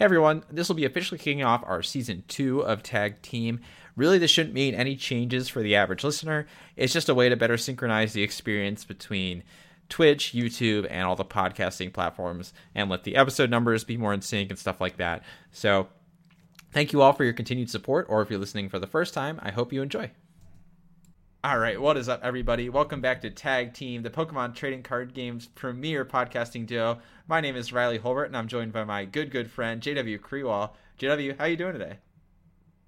Hey everyone, this will be officially kicking off our season two of Tag Team. Really, this shouldn't mean any changes for the average listener. It's just a way to better synchronize the experience between Twitch, YouTube, and all the podcasting platforms and let the episode numbers be more in sync and stuff like that. So, thank you all for your continued support, or if you're listening for the first time, I hope you enjoy. All right, what is up, everybody? Welcome back to Tag Team, the Pokemon Trading Card Game's premier podcasting duo. My name is Riley Holbert, and I'm joined by my good, good friend JW Kriwall. JW, how you doing today?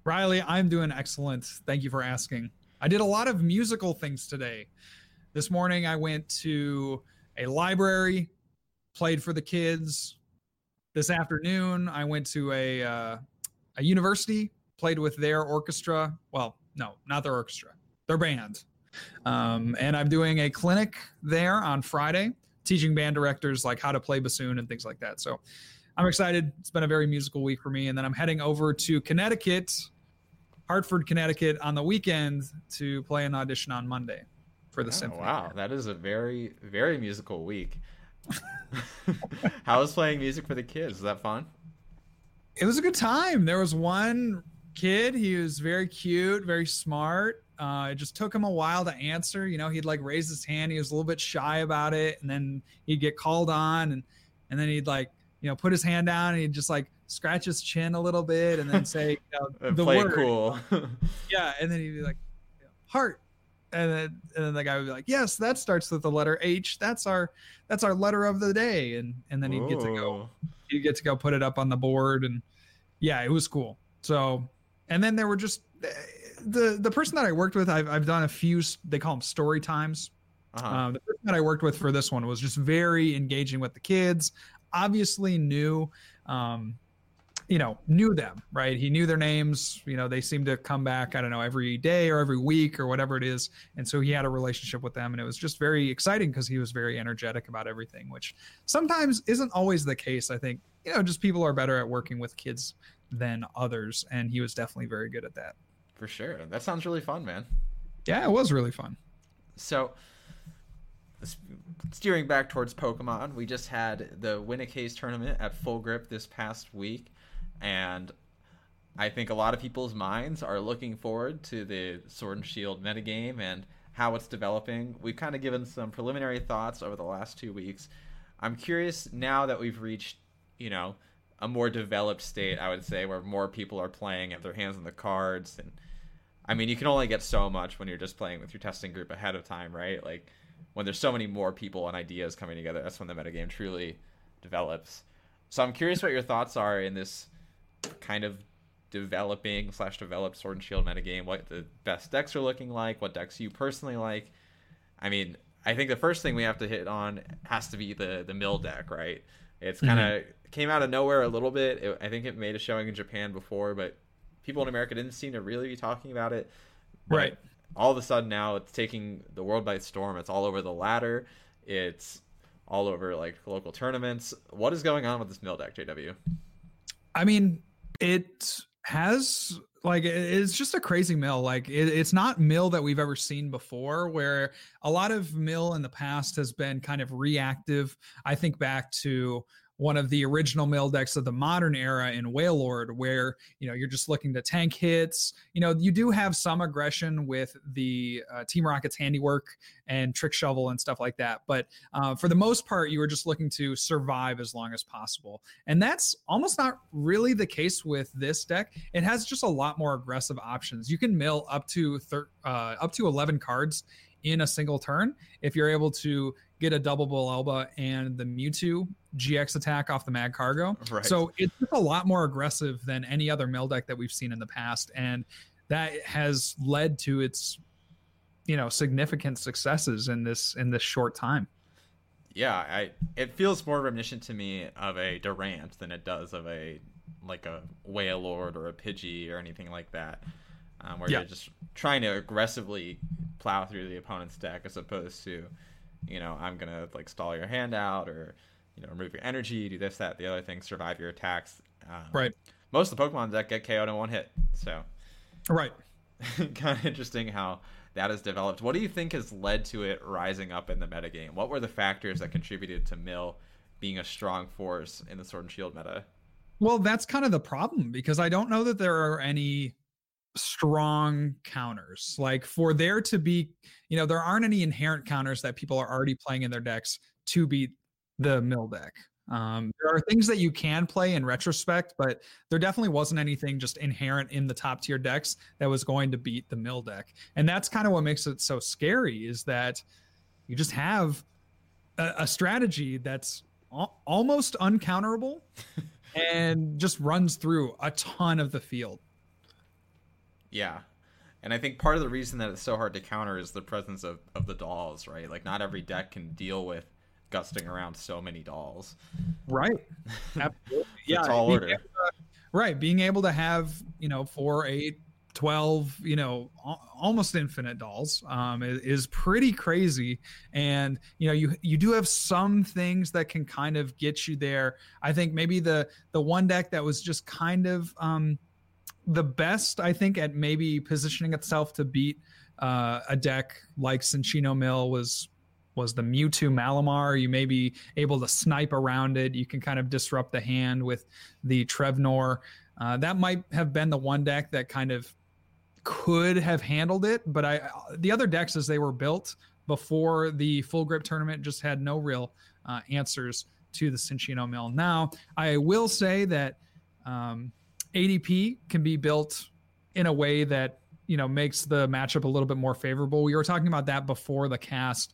Riley, I'm doing excellent. Thank you for asking. I did a lot of musical things today. This morning, I went to a library, played for the kids. This afternoon, I went to a uh, a university, played with their orchestra. Well, no, not their orchestra their band. Um, and I'm doing a clinic there on Friday, teaching band directors like how to play bassoon and things like that. So I'm excited. It's been a very musical week for me. And then I'm heading over to Connecticut, Hartford, Connecticut on the weekend to play an audition on Monday for the oh, symphony. Wow, that is a very, very musical week. How was playing music for the kids? Was that fun? It was a good time. There was one kid. He was very cute, very smart. Uh, it just took him a while to answer. You know, he'd like raise his hand. He was a little bit shy about it, and then he'd get called on, and and then he'd like you know put his hand down and he'd just like scratch his chin a little bit, and then say you know, the word. cool. yeah, and then he'd be like heart, and then and then the guy would be like, yes, that starts with the letter H. That's our that's our letter of the day, and and then he'd get to go he'd get to go put it up on the board, and yeah, it was cool. So, and then there were just the the person that I worked with, I've I've done a few. They call them story times. Uh-huh. Uh, the person that I worked with for this one was just very engaging with the kids. Obviously, knew, um, you know, knew them right. He knew their names. You know, they seem to come back. I don't know every day or every week or whatever it is. And so he had a relationship with them, and it was just very exciting because he was very energetic about everything, which sometimes isn't always the case. I think you know, just people are better at working with kids than others, and he was definitely very good at that. For sure. That sounds really fun, man. Yeah, it was really fun. So, steering back towards Pokemon, we just had the Win a Case tournament at Full Grip this past week, and I think a lot of people's minds are looking forward to the Sword and Shield metagame and how it's developing. We've kind of given some preliminary thoughts over the last two weeks. I'm curious now that we've reached, you know, a more developed state, I would say, where more people are playing, have their hands on the cards, and I mean, you can only get so much when you're just playing with your testing group ahead of time, right? Like when there's so many more people and ideas coming together, that's when the metagame truly develops. So I'm curious what your thoughts are in this kind of developing slash developed Sword and Shield metagame. What the best decks are looking like, what decks you personally like. I mean, I think the first thing we have to hit on has to be the the mill deck, right? It's kind of mm-hmm. Came out of nowhere a little bit. It, I think it made a showing in Japan before, but people in America didn't seem to really be talking about it. right. All of a sudden now it's taking the world by storm. It's all over the ladder. It's all over like local tournaments. What is going on with this mill deck, JW? I mean, it has like it's just a crazy mill like it, it's not mill that we've ever seen before where a lot of mill in the past has been kind of reactive i think back to one of the original mill decks of the modern era in Wailord, where you know you're just looking to tank hits. You know, you do have some aggression with the uh, Team Rocket's handiwork and trick shovel and stuff like that, but uh, for the most part, you were just looking to survive as long as possible, and that's almost not really the case with this deck. It has just a lot more aggressive options. You can mill up to thir- uh, up to 11 cards in a single turn if you're able to get a double Bellelba and the Mewtwo GX attack off the Magcargo. Right. So it's a lot more aggressive than any other mill deck that we've seen in the past. And that has led to its, you know, significant successes in this in this short time. Yeah, I it feels more reminiscent to me of a Durant than it does of a like a Wailord or a Pidgey or anything like that. Um, where yeah. you're just trying to aggressively plow through the opponent's deck as opposed to you know, I'm gonna like stall your hand out or you know remove your energy, do this, that, the other thing, survive your attacks. Um, right. Most of the Pokemon deck get KO'd in one hit, so. Right. kind of interesting how that has developed. What do you think has led to it rising up in the metagame? What were the factors that contributed to Mill being a strong force in the Sword and Shield meta? Well, that's kind of the problem because I don't know that there are any strong counters. Like for there to be, you know, there aren't any inherent counters that people are already playing in their decks to beat the mill deck. Um, there are things that you can play in retrospect, but there definitely wasn't anything just inherent in the top tier decks that was going to beat the mill deck. And that's kind of what makes it so scary is that you just have a, a strategy that's al- almost uncounterable and just runs through a ton of the field. Yeah. And I think part of the reason that it's so hard to counter is the presence of, of the dolls, right? Like not every deck can deal with gusting around so many dolls. Right. Absolutely. yeah. Tall order. To, right. Being able to have, you know, four, eight, 12 you know almost infinite dolls um, is, is, pretty crazy and you know you you do have some things that can kind of get you there i think maybe the the one deck that was just kind of um, the best i think at maybe positioning itself to beat uh, a deck like Cinccino Mill was was the Mewtwo Malamar. You may be able to snipe around it. You can kind of disrupt the hand with the Trevenant. Uh, that might have been the one deck that kind of could have handled it, but I the other decks as they were built before the full grip tournament just had no real uh, answers to the Cinccino Mill. Now I will say that um, ADP can be built in a way that you know makes the matchup a little bit more favorable. We were talking about that before the cast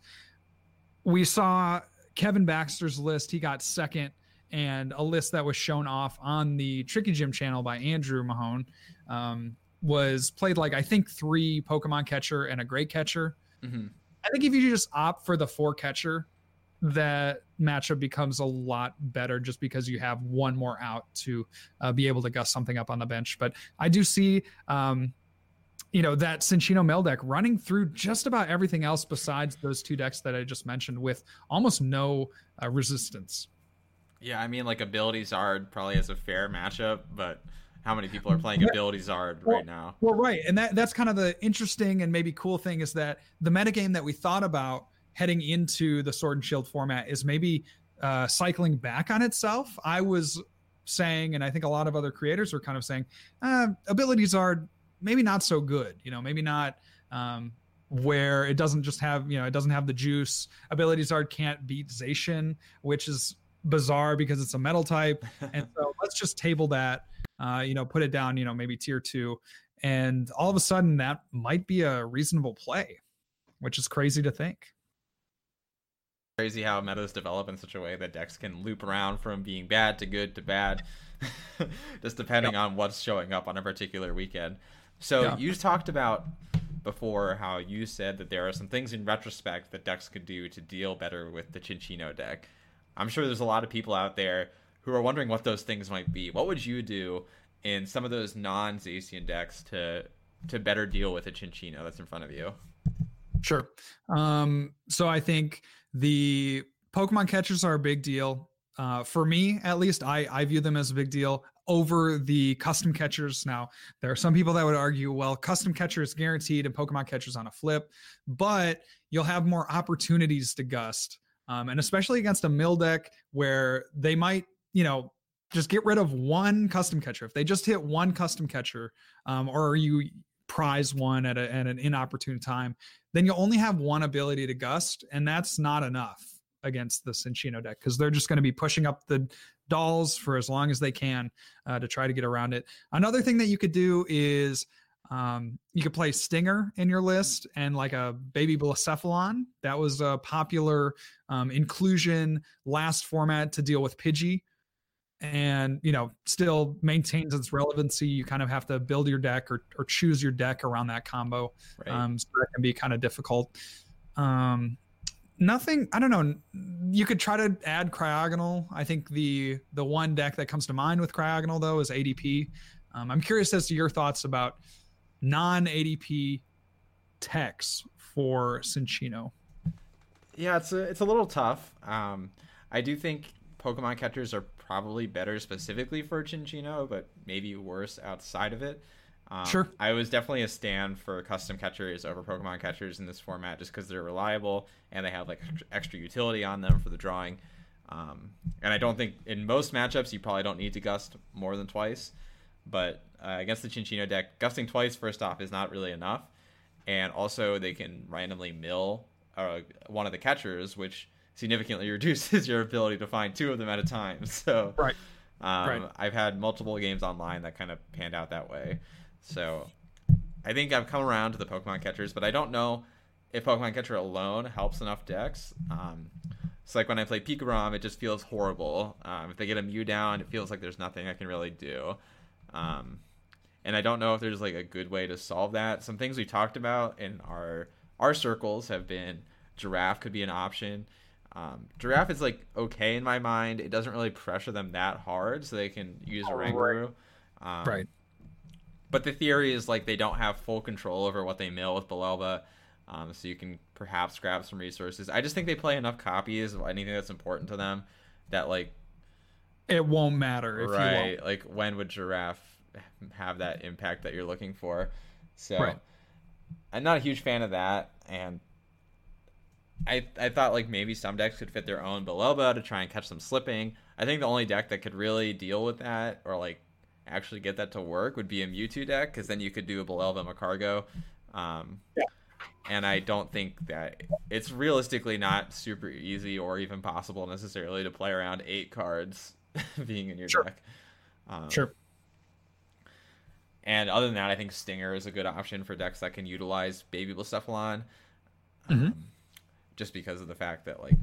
we saw Kevin Baxter's list. He got second, and a list that was shown off on the Tricky Gym channel by Andrew Mahone um, was played like I think three Pokemon catcher and a Great Catcher. Mm-hmm. I think if you just opt for the four catcher, that matchup becomes a lot better just because you have one more out to uh, be able to gust something up on the bench. But I do see um, you know that Cinccino Mill deck running through just about everything else besides those two decks that I just mentioned with almost no uh, resistance. Yeah, I mean like Ability Zard probably has a fair matchup, but how many people are playing. Ability Zard well, right now? Well, right, and that that's kind of the interesting and maybe cool thing is that the metagame that we thought about heading into the Sword and Shield format is maybe uh, cycling back on itself. I was saying, and I think a lot of other creators were kind of saying, uh, Ability Zard maybe not so good. You know, maybe not um, where it doesn't just have you know it doesn't have the juice. Ability Zard can't beat Zacian, which is bizarre because it's a metal type. and so let's just table that. Uh, you know, put it down. You know, maybe tier two, and all of a sudden that might be a reasonable play, which is crazy to think crazy how metas develop in such a way that decks can loop around from being bad to good to bad, just depending yep. on what's showing up on a particular weekend. So yeah. you talked about before how you said that there are some things in retrospect that decks could do to deal better with the Cinccino deck. I'm sure there's a lot of people out there who are wondering what those things might be. What would you do in some of those non-Zacian decks to to better deal with a Cinccino that's in front of you? Sure. Um, so I think the Pokemon catchers are a big deal. Uh, for me, at least, I, I view them as a big deal over the custom catchers. Now, there are some people that would argue, well, custom catcher is guaranteed and Pokemon catchers on a flip, but you'll have more opportunities to gust. Um, and especially against a mill deck where they might, you know, just get rid of one custom catcher. If they just hit one custom catcher, um, or you prize one at, a, at an inopportune time, then you only have one ability to gust, and that's not enough against the Cinccino deck because they're just going to be pushing up the dolls for as long as they can uh, to try to get around it. Another thing that you could do is um, you could play Stinger in your list and like a baby Blacephalon. That was a popular um, inclusion last format to deal with Pidgey. And you know, still maintains its relevancy. You kind of have to build your deck or, or choose your deck around that combo. Right. Um, so that can be kind of difficult. Um, nothing i don't know you could try to add cryogonal i think the the one deck that comes to mind with cryogonal though is adp um, i'm curious as to your thoughts about non adp techs for Cinccino. yeah it's a it's a little tough um, i do think pokemon catchers are probably better specifically for Cinccino, but maybe worse outside of it um, sure. I was definitely a stand for custom catchers over Pokemon catchers in this format just because they're reliable and they have like extra utility on them for the drawing. Um, and I don't think in most matchups you probably don't need to gust more than twice. But uh, against the Cinccino deck, gusting twice first off is not really enough. And also they can randomly mill uh, one of the catchers, which significantly reduces your ability to find two of them at a time. So right. Um, right. I've had multiple games online that kind of panned out that way. So I think I've come around to the Pokemon catchers, but I don't know if Pokemon catcher alone helps enough decks. Um, it's like when I play Pikarom, it just feels horrible. Um, if they get a Mew down, it feels like there's nothing I can really do. Um, and I don't know if there's like a good way to solve that. Some things we talked about in our our circles have been Giraffe could be an option. Um, Giraffe is like okay in my mind. It doesn't really pressure them that hard, so they can use a Oranguru. Um, right. But the theory is like they don't have full control over what they mill with Bellelba, um, so you can perhaps grab some resources. I just think they play enough copies of anything that's important to them that like it won't matter. right. Like when would Giraffe have that impact that you're looking for? So right. I'm not a huge fan of that, and I I thought like maybe some decks could fit their own Bellelba to try and catch them slipping. I think the only deck that could really deal with that or like actually get that to work would be a Mewtwo deck because then you could do a Bellelba Magcargo. Um, yeah. And I don't think that it's realistically not super easy or even possible necessarily to play around eight cards being in your sure. deck. Um, sure. And other than that, I think Stinger is a good option for decks that can utilize Baby Blacephalon. Mm-hmm. Um, just because of the fact that like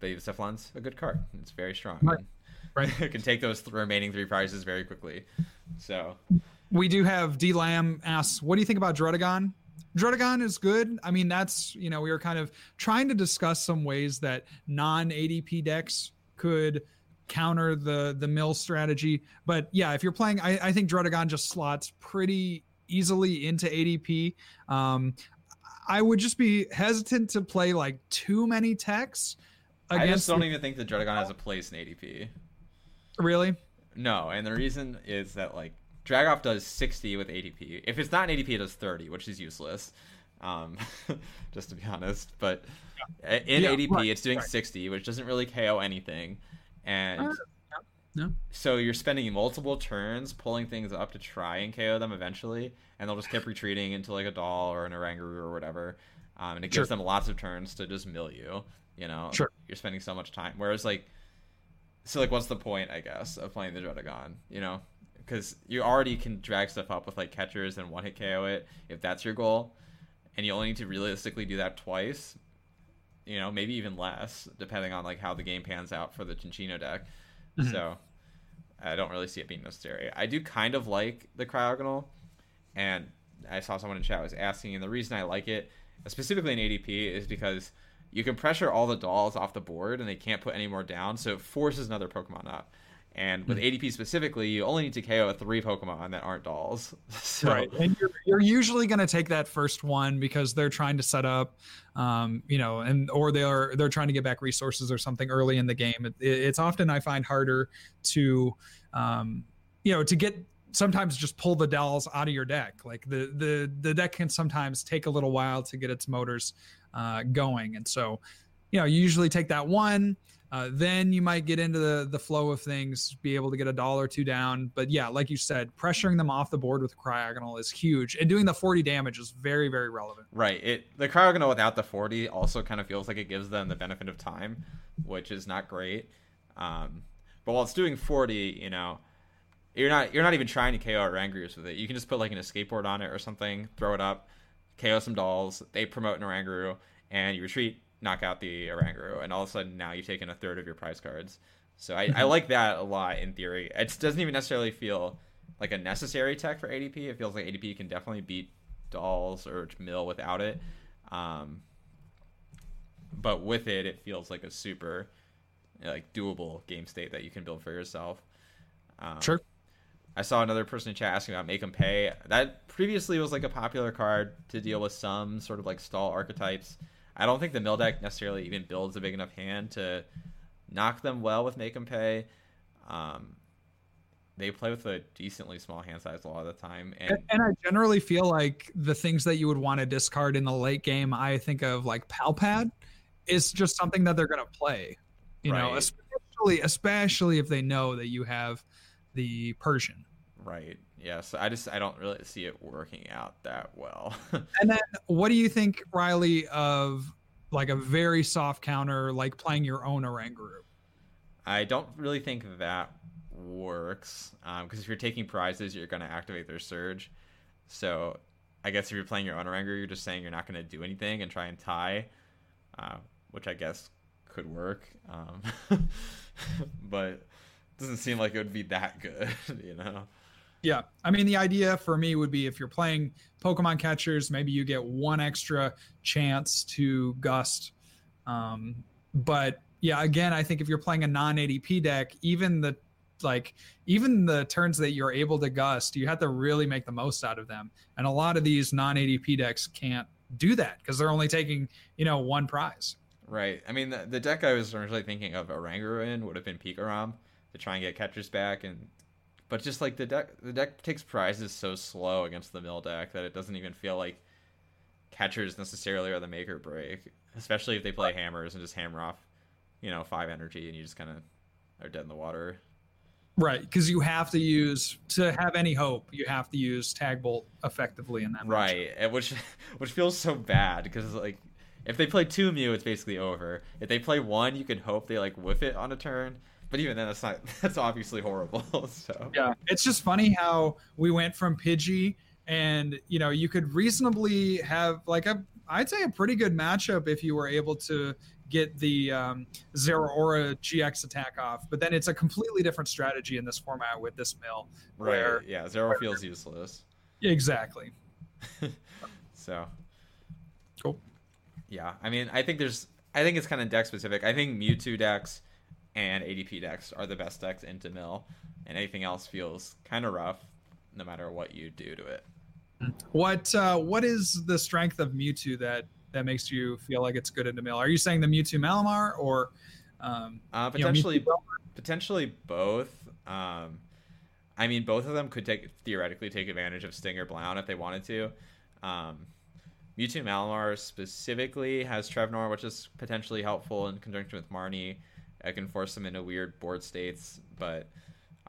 Baby Blacephalon's a good card. It's very strong. Right. right. it can take those th- remaining three prizes very quickly. So we do have D Lamb asks, what do you think about Druddigon? Druddigon is good. I mean, that's you know we were kind of trying to discuss some ways that non ADP decks could counter the the mill strategy. But yeah, if you're playing, I, I think Druddigon just slots pretty easily into ADP. Um, I would just be hesitant to play like too many techs. I just don't the... even think the Druddigon has a place in ADP. Really? No, and the reason is that like Dragoff does 60 with ADP. If it's not an ADP, it does 30, which is useless. Um, just to be honest, but in yeah, ADP, right, it's doing right. 60, which doesn't really KO anything, and uh, no. So you're spending multiple turns pulling things up to try and KO them eventually, and they'll just keep retreating into like a doll or an Oranguru or whatever. Um, and it gives them lots of turns to just mill you. You know, sure. You're spending so much time. Whereas like, so like, what's the point? I guess of playing the Druddigon? You know, because you already can drag stuff up with like catchers and one hit KO it if that's your goal, and you only need to realistically do that twice. You know, maybe even less, depending on like how the game pans out for the Cinccino deck. Mm-hmm. So I don't really see it being necessary. I do kind of like the Cryogonal, and I saw someone in chat was asking, and the reason I like it, specifically in ADP, is because you can pressure all the dolls off the board, and they can't put any more down, so it forces another Pokemon up. And with mm-hmm. ADP specifically, you only need to KO three Pokemon that aren't dolls. so, right, and you're, you're usually going to take that first one because they're trying to set up, um, you know, and or they're they're trying to get back resources or something early in the game. It, it's often I find harder to, um, you know, to get sometimes just pull the dolls out of your deck. Like the the the deck can sometimes take a little while to get its motors uh, going, and so you know you usually take that one uh, then you might get into the the flow of things, be able to get a dollar or two down. But yeah, like you said, pressuring them off the board with cryogonal is huge, and doing the 40 damage is very very relevant. Right. It the cryogonal without the 40 also kind of feels like it gives them the benefit of time, which is not great. Um, but while it's doing 40, you know, you're not you're not even trying to KO Orangurus with it. You can just put like an escape board on it or something, throw it up, KO some dolls. They promote an Oranguru, and you retreat knock out the Oranguru, and all of a sudden now you've taken a third of your prize cards. So I, I like that a lot in theory. It doesn't even necessarily feel like a necessary tech for ADP. It feels like ADP can definitely beat dolls or mill without it. Um, but with it, it feels like a super like doable game state that you can build for yourself. Um, sure. I saw another person in chat asking about make Make 'em Pay. That previously was like a popular card to deal with some sort of like stall archetypes. I don't think the mill deck necessarily even builds a big enough hand to knock them well with make them pay. Um, they play with a decently small hand size a lot of the time, and and I generally feel like the things that you would want to discard in the late game, I think of like Pal Pad, is just something that they're going to play. You right. know, especially especially if they know that you have the Persian. Right. Yes. I just I don't really see it working out that well. and then what do you think, Riley, of like a very soft counter, like playing your own Oranguru? I don't really think that works because um, if you're taking prizes, you're going to activate their surge. So I guess if you're playing your own Oranguru, you're just saying you're not going to do anything and try and tie, uh, which I guess could work. Um, but doesn't seem like it would be that good, you know. Yeah. I mean, the idea for me would be if you're playing Pokemon catchers, maybe you get one extra chance to gust. Um, but yeah, again, I think if you're playing a non ADP deck, even the like even the turns that you're able to gust, you have to really make the most out of them. And a lot of these non ADP decks can't do that because they're only taking, you know, one prize. Right. I mean, the, the deck I was originally thinking of Oranguru in would have been Pikarom to try and get catchers back and but just like the deck the deck takes prizes so slow against the mill deck that it doesn't even feel like catchers necessarily are the make or break especially if they play hammers and just hammer off you know five energy and you just kind of are dead in the water. Right because you have to use to have any hope you have to use tag bolt effectively in that right and which which feels so bad because like if they play two mew it's basically over. If they play one you can hope they like whiff it on a turn but even then that's not that's obviously horrible so yeah it's just funny how we went from pidgey and you know you could reasonably have like a i'd say a pretty good matchup if you were able to get the um, Zeraora GX attack off, but then it's a completely different strategy in this format with this mill. Right. yeah. Zeraora, feels useless. Exactly. so. Cool. Yeah. I mean, I think there's. I think it's kind of deck specific. I think Mewtwo decks and ADP decks are the best decks into mill, and anything else feels kind of rough, no matter what you do to it. What uh, what is the strength of Mewtwo that that makes you feel like it's good into mill? Are you saying the Mewtwo Malamar or um, uh, potentially you know, potentially both? Um, I mean, both of them could take theoretically take advantage of Stinger Blown if they wanted to. Um, Mewtwo Malamar specifically has Trevenant, which is potentially helpful in conjunction with Marnie. I can force them into weird board states, but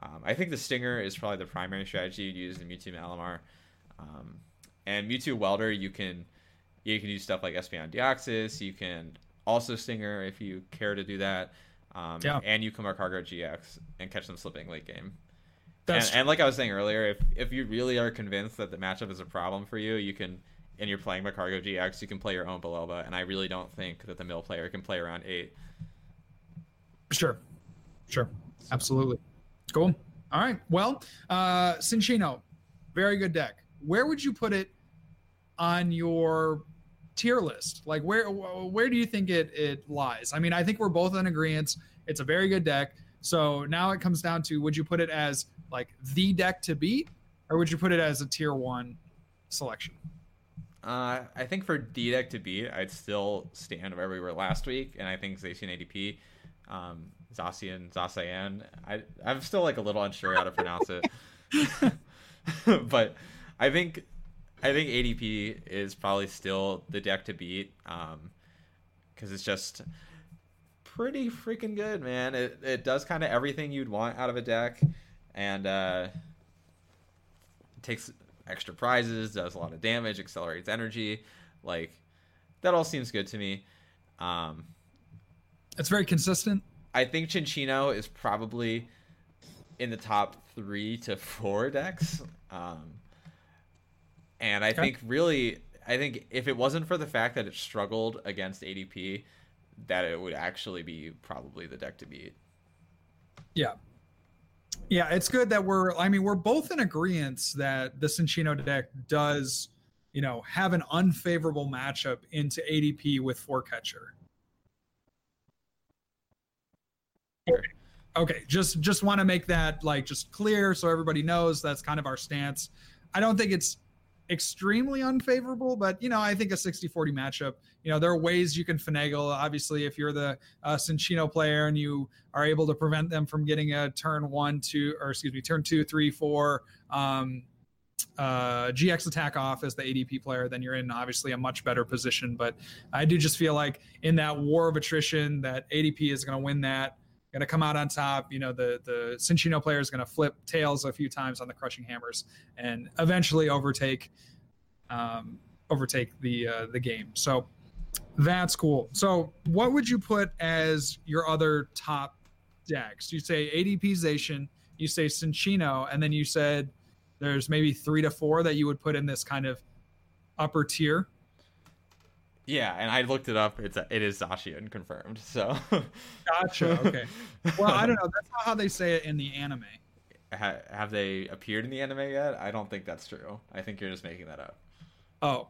um, I think the Stinger is probably the primary strategy you'd use in Mewtwo Malamar. Um, and Mewtwo Welder, you can you can use stuff like Espeon Deoxys. You can also Stinger if you care to do that. Um, yeah. And you can Magcargo GX and catch them slipping late game. And, and, like I was saying earlier, if if you really are convinced that the matchup is a problem for you, you can and you're playing Magcargo GX, you can play your own Bellelba. And I really don't think that the mill player can play around eight. Sure. Sure. Absolutely. Cool. All right. Well, uh Cinccino, very good deck. Where would you put it on your tier list? Like where where do you think it it lies? I mean, I think we're both in agreement. It's a very good deck. So now it comes down to would you put it as like the deck to beat, or would you put it as a tier one selection? Uh, I think for D deck to beat, I'd still stand where we were last week, and I think Zacian ADP, um, Zacian, Zacian. I I'm still like a little unsure how to pronounce it, but I think I think ADP is probably still the deck to beat because um, it's just pretty freaking good, man. It it does kind of everything you'd want out of a deck, and uh, takes extra prizes, does a lot of damage, accelerates energy, like that all seems good to me. Um, it's very consistent. I think Cinccino is probably in the top three to four decks. Um, and I okay. think really, I think if it wasn't for the fact that it struggled against ADP, that it would actually be probably the deck to beat. Yeah. Yeah, it's good that we're I mean, we're both in agreement that the Cinccino deck does, you know, have an unfavorable matchup into ADP with four catcher. Okay, just just want to make that like just clear so everybody knows that's kind of our stance. I don't think it's extremely unfavorable, but you know, I think a 60-40 matchup. You know, there are ways you can finagle. Obviously, if you're the uh, Cinccino player and you are able to prevent them from getting a turn one, two, or excuse me, turn two, three, four, um, uh, GX attack off as the ADP player, then you're in obviously a much better position. But I do just feel like in that war of attrition, that ADP is going to win that, going to come out on top. You know, the the Cinccino player is going to flip tails a few times on the crushing hammers and eventually overtake um, overtake the uh, the game. So that's cool. So what would you put as your other top decks? You say ADP Zacian, you say Cinccino, and then you said there's maybe three to four that you would put in this kind of upper tier. Yeah, and I looked it up. It's a, it is Zacian confirmed. So gotcha. Okay. Well, I don't know. That's not how they say it in the anime. Ha- have they appeared in the anime yet? I don't think that's true. I think you're just making that up. Oh,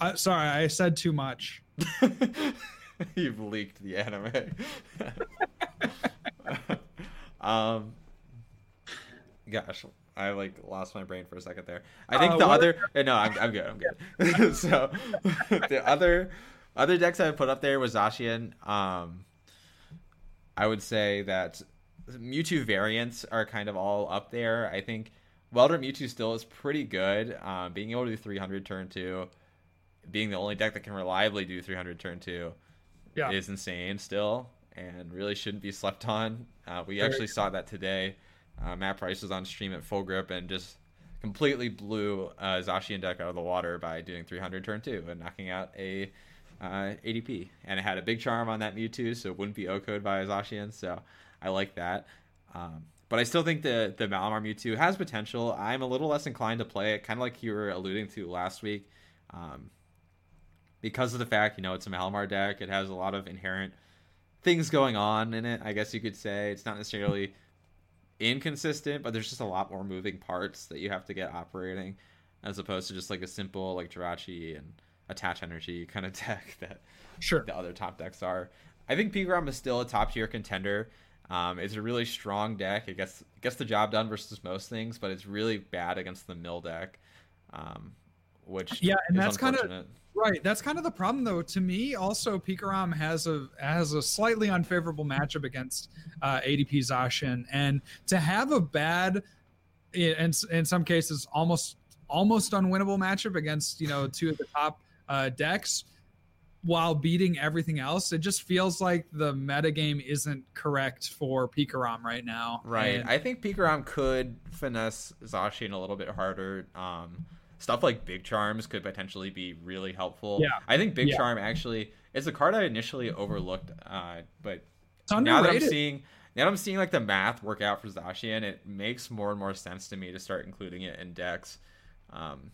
I, sorry, I said too much. You've leaked the anime. um, gosh, I like lost my brain for a second there. I think uh, the other are... no, I'm, I'm good. I'm good. so the other other decks I put up there was Zacian. Um, I would say that Mewtwo variants are kind of all up there. I think Welder Mewtwo still is pretty good. Um, being able to do 300 turn two, being the only deck that can reliably do 300 turn two, yeah. is insane still, and really shouldn't be slept on. Uh, we actually saw that today. Uh, Matt Price was on stream at full grip and just completely blew uh, Zacian deck out of the water by doing 300 turn two and knocking out a uh, ADP. And it had a big charm on that Mewtwo, so it wouldn't be O-code by Zacian. So I like that. Um, but I still think the the Malamar Mewtwo has potential. I'm a little less inclined to play it, kind of like you were alluding to last week, um, because of the fact you know it's a Malamar deck. It has a lot of inherent things going on in it. I guess you could say it's not necessarily inconsistent, but there's just a lot more moving parts that you have to get operating, as opposed to just like a simple like Jirachi and attach energy kind of deck that sure the other top decks are. I think Pikarom is still a top tier contender. Um, it's a really strong deck. It gets it gets the job done versus most things, but it's really bad against the mill deck, um, which yeah, and that's kind of right. That's kind of the problem, though. To me, also Pikarom has a has a slightly unfavorable matchup against uh, ADP Zacian, and to have a bad, in in some cases, almost almost unwinnable matchup against you know two of the top uh, decks while beating everything else. It just feels like the metagame isn't correct for Pikarom right now. Right. And... I think Pikarom could finesse Zacian a little bit harder. Um, stuff like Big Charms could potentially be really helpful. Yeah. I think Big yeah. Charm actually is a card I initially overlooked, uh, but now that I'm seeing now that I'm seeing like the math work out for Zacian, it makes more and more sense to me to start including it in decks. Um,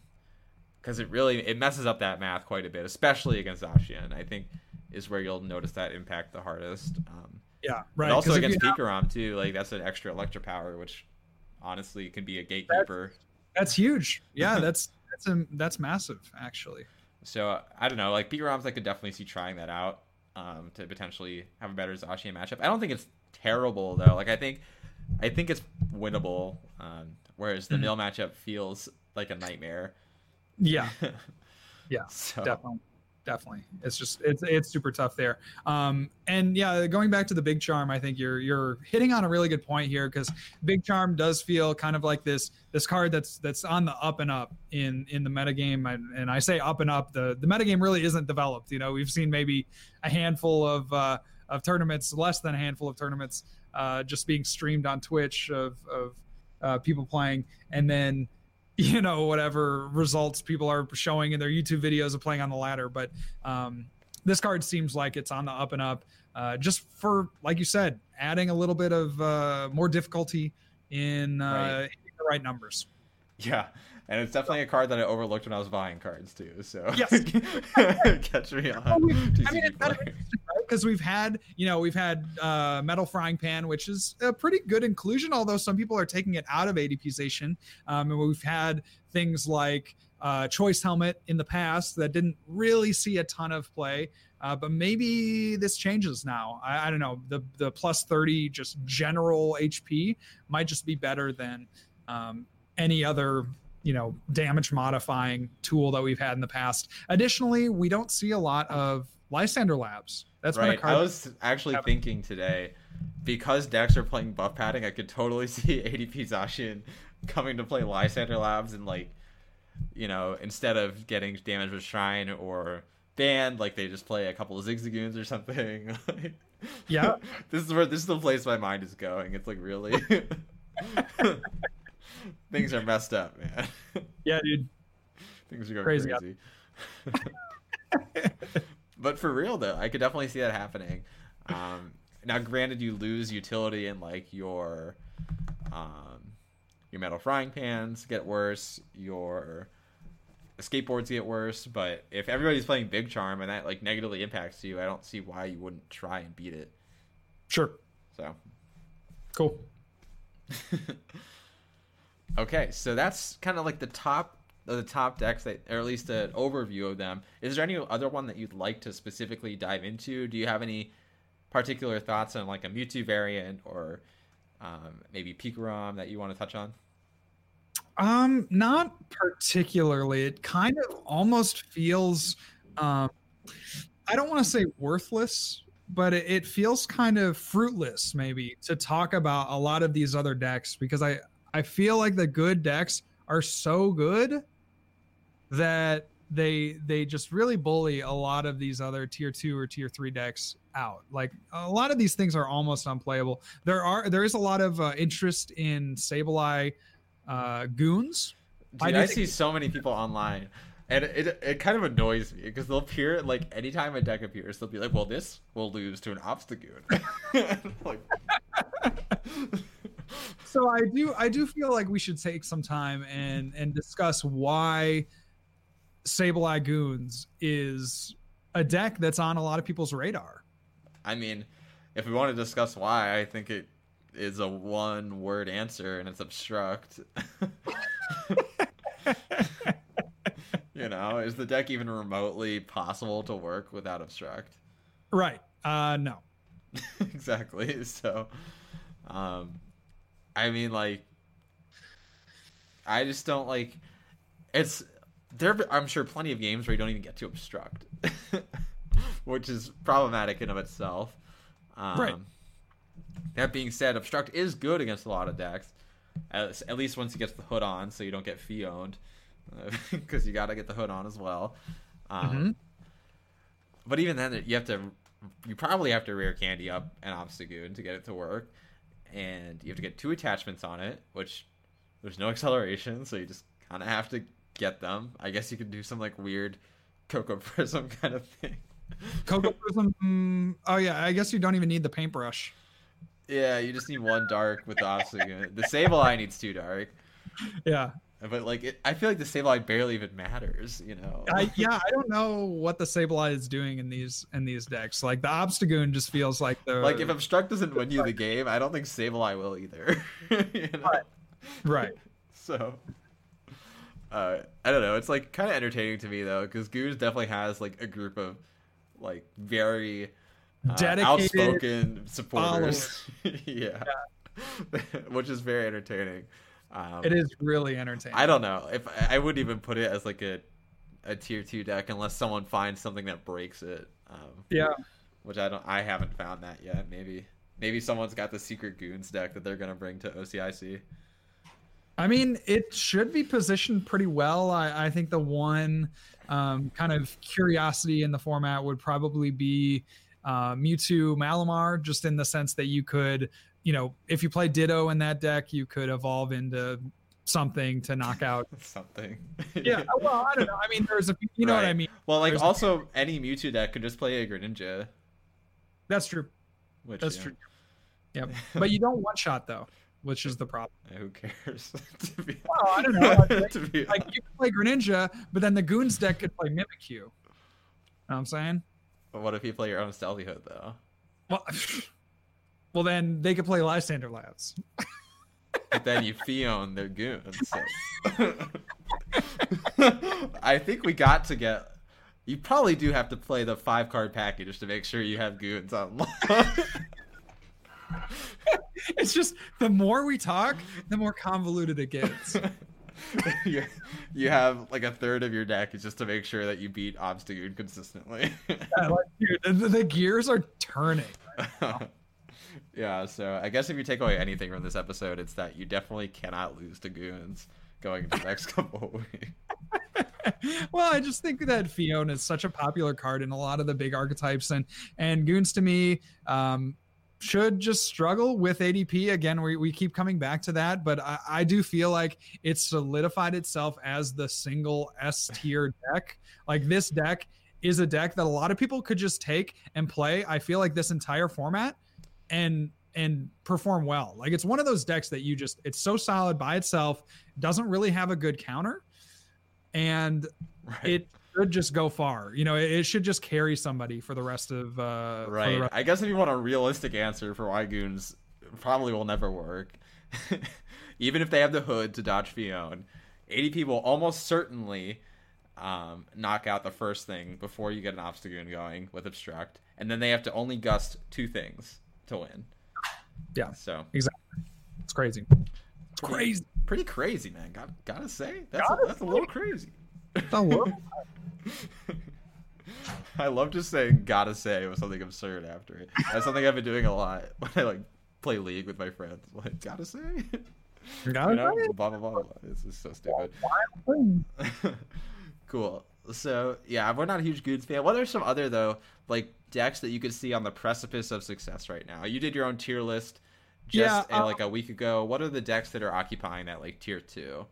because it really it messes up that math quite a bit, especially against Zacian. I think is where you'll notice that impact the hardest. Um, yeah, right. also against Pikarom have... too, like that's an extra electric power, which honestly can be a gatekeeper. That's, that's huge. Yeah, that's that's a, that's massive actually. So I don't know, like Pikaroms, I could definitely see trying that out um, to potentially have a better Zacian matchup. I don't think it's terrible though. Like I think I think it's winnable. Um, whereas the mm-hmm. mill matchup feels like a nightmare. Yeah. Yeah. so. Definitely. Definitely. It's just it's it's super tough there. Um and yeah, going back to the big charm, I think you're you're hitting on a really good point here because big charm does feel kind of like this this card that's that's on the up and up in in the metagame and, and I say up and up the the metagame really isn't developed. You know, we've seen maybe a handful of uh of tournaments, less than a handful of tournaments uh just being streamed on Twitch of of uh, people playing and then you know whatever results people are showing in their YouTube videos of playing on the ladder. But um, this card seems like it's on the up and up. Uh, just for like you said, adding a little bit of uh, more difficulty in, uh, right. in the right numbers. Yeah, and it's definitely a card that I overlooked when I was buying cards too. So yes, catch me on. I mean, because we've had you know we've had uh, metal frying pan, which is a pretty good inclusion, although some people are taking it out of ADP Zacian. Um, and we've had things like uh, choice helmet in the past that didn't really see a ton of play. Uh, but maybe this changes now. I, I, don't know. The the plus thirty just general HP might just be better than um, any other you know damage modifying tool that we've had in the past. Additionally, we don't see a lot of Lysander Labs. That's right. I was actually thinking today because decks are playing buff padding, I could totally see ADP Zacian coming to play Lysander Labs and like you know, instead of getting damage with Shrine or banned, like they just play a couple of Zigzagoons or something. Yeah. this is where this is the place my mind is going. It's like really things are messed up, man. Yeah, dude. Things are going Crazy. crazy. But for real though, I could definitely see that happening. Um, now, granted, you lose utility in like your um, your metal frying pans get worse, your skateboards get worse. But if everybody's playing Big Charm and that like negatively impacts you, I don't see why you wouldn't try and beat it. Sure. So Cool. Okay, so that's kind of like the top the top decks that, or at least an overview of them. Is there any other one that you'd like to specifically dive into? Do you have any particular thoughts on like a Mewtwo variant or um, maybe Pikarom that you want to touch on? Um, not particularly. It kind of almost feels um I don't want to say worthless, but it, it feels kind of fruitless maybe to talk about a lot of these other decks because I I feel like the good decks are so good that they they just really bully a lot of these other tier 2 or tier 3 decks out. Like a lot of these things are almost unplayable. There are there is a lot of uh, interest in Sableye uh goons. I Dude, do I, see so many people online, and it, it, it kind of annoys me because they'll appear like anytime a deck appears, they'll be like, "Well, this will lose to an Obstagoon." like, so I do I do feel like we should take some time and and discuss why Sableye Goons is a deck that's on a lot of people's radar. I mean, if we want to discuss why, I think it is a one word answer and it's obstruct. you know, is the deck even remotely possible to work without obstruct? Right. Uh no. exactly. So, um, I mean, like, I just don't like. It's there. I'm sure plenty of games where you don't even get to obstruct, which is problematic in of itself. Um, Right. That being said, obstruct is good against a lot of decks, at, at least once he gets the hood on, so you don't get fee owned, because you got to get the hood on as well. Um, Mhm. But even then, you have to, you probably have to rare candy up an Obstagoon to get it to work, and you have to get two attachments on it, which there's no acceleration, so you just kind of have to get them. I guess you could do some like weird Koko Prism kind of thing. Koko Prism. mm, oh yeah, I guess you don't even need the paintbrush. Yeah, you just need one dark with the Obstagoon. The Sableye needs two dark, Yeah. but like it, I feel like the Sableye barely even matters. You know. I, yeah, I don't know what the Sableye is doing in these in these decks. Like the Obstagoon just feels like the like if obstruct doesn't win you the game, I don't think Sableye will either. you know? Right. right. So, uh, I don't know. It's like kind of entertaining to me though, because Goose definitely has like a group of like very uh, Dedicated outspoken supporters. yeah, which is very entertaining. Um, It is really entertaining. I don't know if I wouldn't even put it as like a a tier two deck unless someone finds something that breaks it. Um, Yeah. which I don't. I haven't found that yet. Maybe maybe someone's got the secret goons deck that they're gonna bring to OCIC. I mean, it should be positioned pretty well. I, I think the one um, kind of curiosity in the format would probably be uh, Mewtwo Malamar, just in the sense that you could, you know, if you play Ditto in that deck, you could evolve into something to knock out. Something. Yeah, well, I don't know. I mean, there's a, you know what I mean. Well, like There's- also any Mewtwo deck could just play a Greninja. That's true. Which That's yeah, true. Yep. But you don't one shot though, which is the problem. Who cares? to be, Well, I don't know. Like, to be like you could play Greninja, but then the Goons deck could play Mimikyu. You know what I'm saying? But what if you play your own Stealthy Hood though? Well, well, then they could play Lysander Labs. But then you Phione their goons. so- I think we got to get. You probably do have to play the five card package just to make sure you have goons on. It's just the more we talk, the more convoluted it gets. you, you have like a third of your deck is just to make sure that you beat Obstagoon consistently. Yeah, like, dude, the, the gears are turning. Yeah, so I guess if you take away anything from this episode, it's that you definitely cannot lose to goons going into the next couple of weeks. well, I just think that Phione is such a popular card in a lot of the big archetypes, and and goons to me um, should just struggle with ADP again. We we keep coming back to that, but I, I do feel like it's solidified itself as the single S tier deck. Like this deck is a deck that a lot of people could just take and play. I feel like this entire format and and perform well. Like it's one of those decks that you just it's so solid by itself, doesn't really have a good counter, and right. it should just go far. You know, it, it, should just carry somebody for the rest of uh right. Rest- I guess if you want a realistic answer for why goons probably will never work, even if they have the hood to dodge Phione, ADP will almost certainly um, knock out the first thing before you get an obstagoon going with obstruct, and then they have to only gust two things to win. Yeah. So exactly, it's crazy. It's crazy. Pretty crazy, man. Got gotta say that's gotta a, that's say. a little crazy. A little. I love just saying "gotta say" with something absurd after it. That's something I've been doing a lot when I like play League with my friends. Like, gotta say. Gotta you know, say. Blah blah blah. blah. It's just so stupid. cool. So yeah, we're not a huge Goons fan. What are some other though, like decks that you could see on the precipice of success right now? You did your own tier list just yeah, uh, like a week ago. What are the decks that are occupying that like tier two?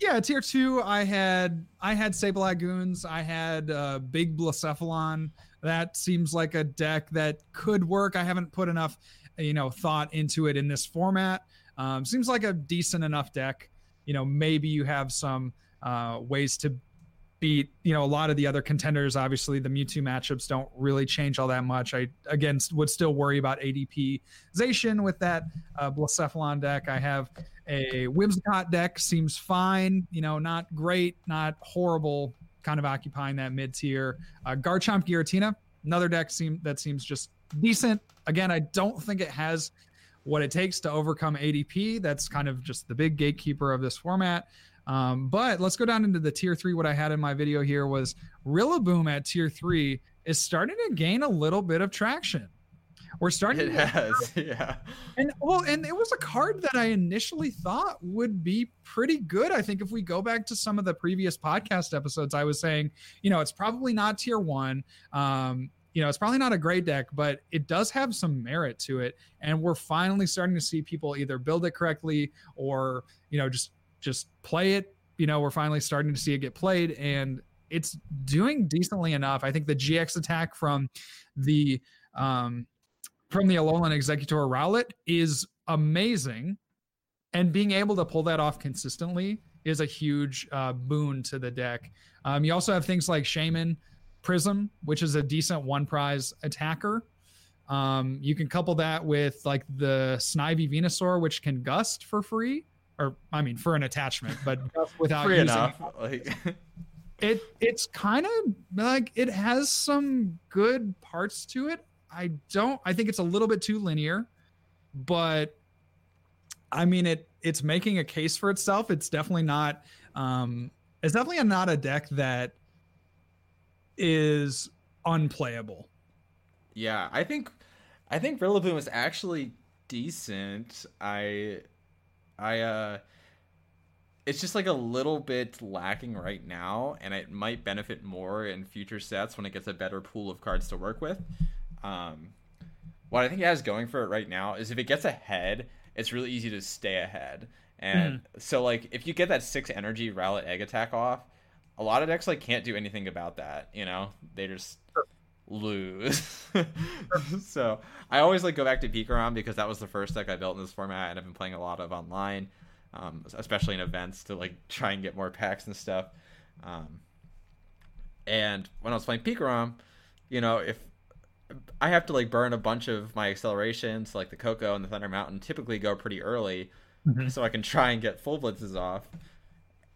Yeah, tier two. I had I had Sable Goons. I had uh, Big Blacephalon. That seems like a deck that could work. I haven't put enough, you know, thought into it in this format. Um, seems like a decent enough deck. You know, maybe you have some uh, ways to beat you know a lot of the other contenders. Obviously the mewtwo matchups don't really change all that much. I again would still worry about adpization with that uh, blacephalon deck. I have a whimsicott deck. Seems fine you know not great not horrible kind of occupying that mid tier uh, garchomp giratina another deck seem that seems just decent. Again i don't think it has what it takes to overcome adp that's kind of just the big gatekeeper of this format um, but let's go down into the tier three. What I had in my video here was Rillaboom at tier three is starting to gain a little bit of traction. We're starting. It to has, yeah. And well, and it was a card that I initially thought would be pretty good. I think if we go back to some of the previous podcast episodes, I was saying, you know, it's probably not tier one. Um, you know, it's probably not a great deck, but it does have some merit to it. And we're finally starting to see people either build it correctly or, you know, just just play it. You know, we're finally starting to see it get played, and it's doing decently enough. I think the GX attack from the um, from the Alolan Exeggutor Rowlet is amazing, and being able to pull that off consistently is a huge uh, boon to the deck. Um, you also have things like Shaymin Prism, which is a decent one prize attacker. Um, you can couple that with like the Snivy Venusaur, which can gust for free or I mean for an attachment, but without Free using enough. Like it. It's kind of like it has some good parts to it. I don't. I think it's a little bit too linear, but I mean it. It's making a case for itself. It's definitely not. Um, it's definitely not a deck that is unplayable. Yeah, I think I think Rillaboom is actually decent. I I uh it's just like a little bit lacking right now and it might benefit more in future sets when it gets a better pool of cards to work with. Um what I think it has going for it right now is if it gets ahead, it's really easy to stay ahead. And mm. so like if you get that 6 energy Rowlet egg attack off, a lot of decks like can't do anything about that, you know? They just lose. so I always like go back to Pikarom because that was the first deck I built in this format, and I've been playing a lot of online, um, especially in events to like try and get more packs and stuff. Um, and when I was playing Pikarom, you know, if I have to like burn a bunch of my accelerations, like the Koko and the Thunder Mountain, typically go pretty early, mm-hmm. so I can try and get full blitzes off.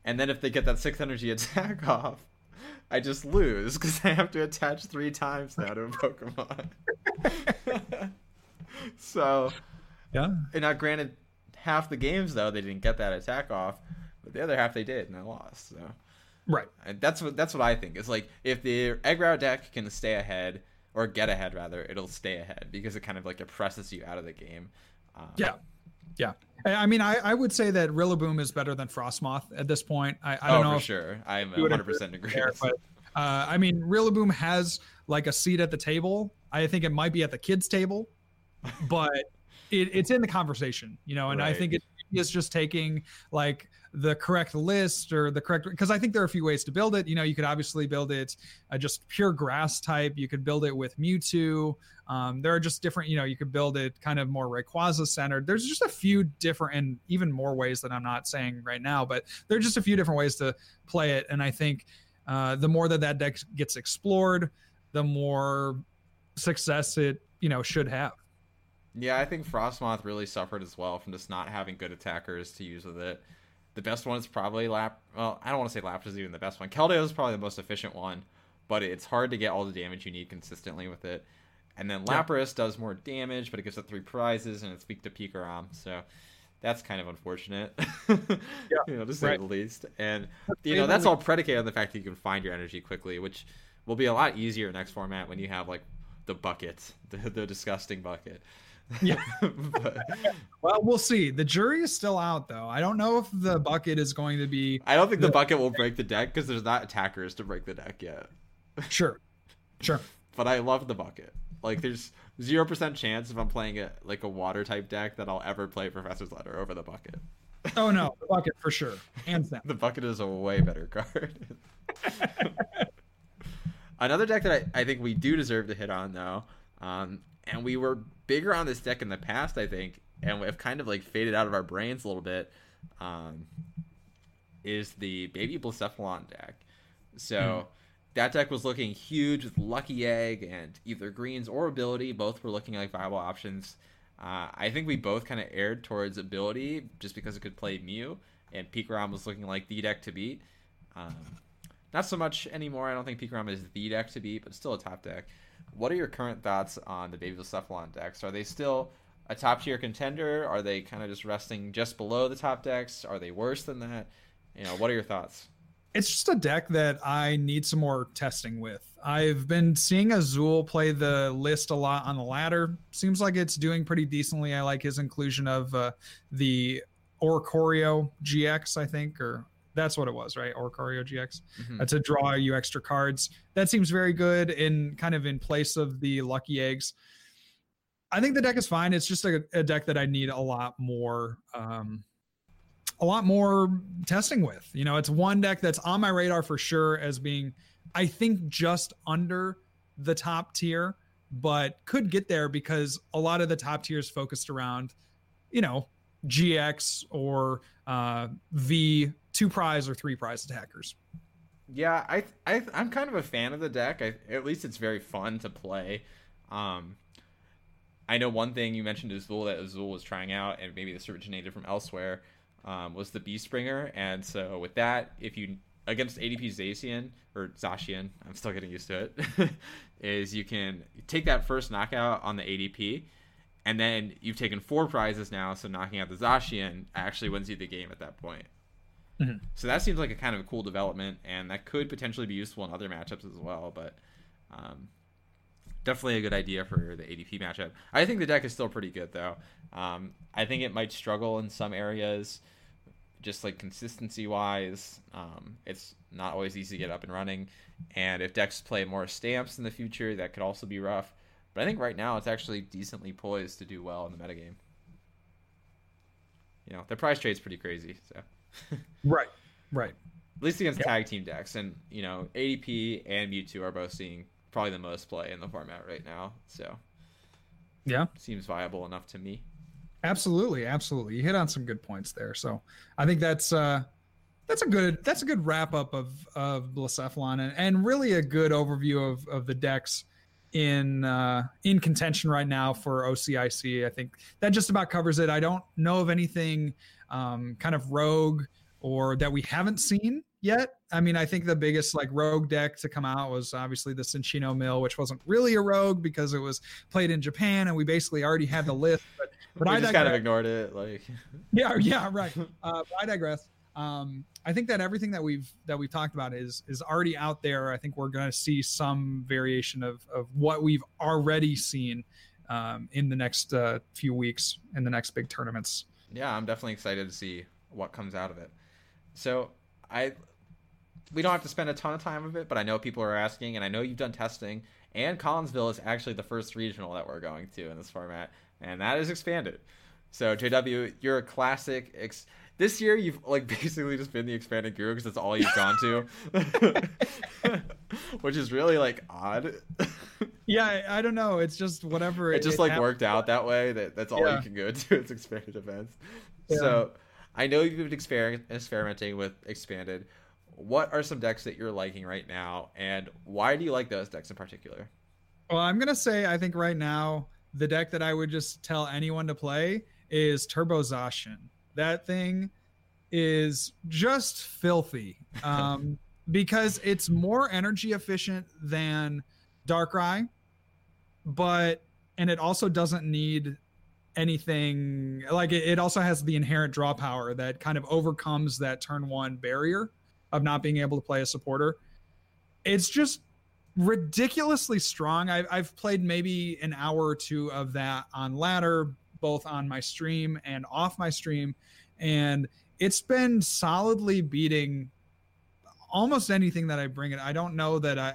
And then if they get that six energy attack off, I just lose because I have to attach three times now to a Pokemon. so, yeah. And now, granted, half the games though they didn't get that attack off, but the other half they did, and I lost. So, right. And that's what that's what I think. It's like if the Eggrow deck can stay ahead or get ahead rather, it'll stay ahead because it kind of like oppresses you out of the game. Um, yeah. Yeah. I mean, I, I would say that Rillaboom is better than Frosmoth at this point. I, I don't oh, know. for sure. I'm 100% agree. There, but, uh, I mean, Rillaboom has like a seat at the table. I think it might be at the kids' table, but it, it's in the conversation, you know, and right. I think it is just taking like the correct list or the correct because I think there are a few ways to build it. You know, you could obviously build it uh, just pure grass type. You could build it with Mewtwo. Um, there are just different. You know, you could build it kind of more Rayquaza centered. There's just a few different and even more ways that I'm not saying right now, but there are just a few different ways to play it. And I think uh, the more that that deck gets explored, the more success it you know should have. Yeah, I think Frosmoth really suffered as well from just not having good attackers to use with it. The best one is probably Lap. Well, I don't want to say Lapras is even the best one. Keldeo is probably the most efficient one, but it's hard to get all the damage you need consistently with it. And then Lapras yeah. does more damage, but it gives up three prizes and it's weak to Pikarom. So that's kind of unfortunate. yeah, you know, to say right. the least. And you know, that's all predicated on the fact that you can find your energy quickly, which will be a lot easier next format when you have like the bucket, the, the disgusting bucket. Yeah. but, well, we'll see. The jury is still out, though. I don't know if the bucket is going to be. I don't think the, the bucket will break the deck because there's not attackers to break the deck yet. Sure. Sure. but I love the bucket. Like, there's zero percent chance if I'm playing a like a water type deck that I'll ever play Professor's Letter over the bucket. Oh no, the bucket for sure, hands down. the bucket is a way better card. Another deck that I, I think we do deserve to hit on though, um, and we were bigger on this deck in the past, I think, and we have kind of like faded out of our brains a little bit, um, is the Baby Blacephalon deck. So mm. that deck was looking huge with Lucky Egg and either Greens or Ability. Both were looking like viable options. Uh, I think we both kind of aired towards Ability just because it could play Mew, and Pikarom was looking like the deck to beat. Um, not so much anymore. I don't think Pikarom is the deck to beat, but still a top deck. What are your current thoughts on the Baby Cephalon decks? Are they still a top tier contender? Are they kind of just resting just below the top decks? Are they worse than that? You know, what are your thoughts? It's just a deck that I need some more testing with. I've been seeing Azul play the list a lot on the ladder. Seems like it's doing pretty decently. I like his inclusion of uh, the Oricorio GX, I think, or that's what it was, right? Oricorio GX mm-hmm. uh, to draw you extra cards. That seems very good in kind of in place of the lucky eggs. I think the deck is fine. It's just a, a deck that I need a lot more, um, a lot more testing with. You know, it's one deck that's on my radar for sure as being, I think, just under the top tier, but could get there because a lot of the top tiers focused around, you know, GX or uh, V two prize or three prize attackers. Yeah, I, I I'm kind of a fan of the deck. I, at least it's very fun to play. Um, I know one thing you mentioned Azul that Azul was trying out, and maybe this originated from elsewhere, um, was the Beastbringer. And so with that, if you against ADP Zacian or Zacian, I'm still getting used to it, is you can take that first knockout on the ADP, and then you've taken four prizes now, so knocking out the Zacian actually wins you the game at that point. Mm-hmm. So that seems like a kind of a cool development, and that could potentially be useful in other matchups as well. But um, definitely a good idea for the ADP matchup. I think the deck is still pretty good though. Um, I think it might struggle in some areas, just like consistency wise. Um, it's not always easy to get up and running, and if decks play more stamps in the future, that could also be rough. But I think right now it's actually decently poised to do well in the metagame. You know, the price trade's pretty crazy, so. right, right. At least against tag team decks, and you know, ADP and Mewtwo are both seeing probably the most play in the format right now. So, yeah, seems viable enough to me. Absolutely, absolutely. You hit on some good points there. So, I think that's uh that's a good that's a good wrap up of of Blacephalon and, and really a good overview of of the decks in uh, in contention right now for OCIC. I think that just about covers it. I don't know of anything um, kind of rogue or that we haven't seen yet. I mean, I think the biggest like rogue deck to come out was obviously the Cinccino Mill, which wasn't really a rogue because it was played in Japan and we basically already had the list. But, but I just kind of ignored it. Like, yeah, yeah, right. Uh, I digress. um, I think that everything that we've that we've talked about is is already out there. I think we're going to see some variation of of what we've already seen um, in the next uh, few weeks in the next big tournaments. Yeah, I'm definitely excited to see what comes out of it. So I we don't have to spend a ton of time of it, but I know people are asking, and I know you've done testing. And Collinsville is actually the first regional that we're going to in this format, and that is expanded. So JW, you're a classic. Ex- this year you've like basically just been the expanded guru because that's all you've gone to, which is really like odd. yeah, I, I, don't know. It's just whatever. It, it just like worked out that way. That that's all yeah. you can go to. It's expanded events. Yeah. So I know you've been exper- experimenting with expanded. What are some decks that you're liking right now, and why do you like those decks in particular? Well, I'm gonna say I think right now the deck that I would just tell anyone to play is Turbo Zacian. That thing is just filthy um, because it's more energy efficient than Darkrai, but and it also doesn't need anything like it, it also has the inherent draw power that kind of overcomes that turn one barrier of not being able to play a supporter. It's just ridiculously strong. I've, I've played maybe an hour or two of that on ladder, both on my stream and off my stream, and it's been solidly beating almost anything that I bring it. I don't know that I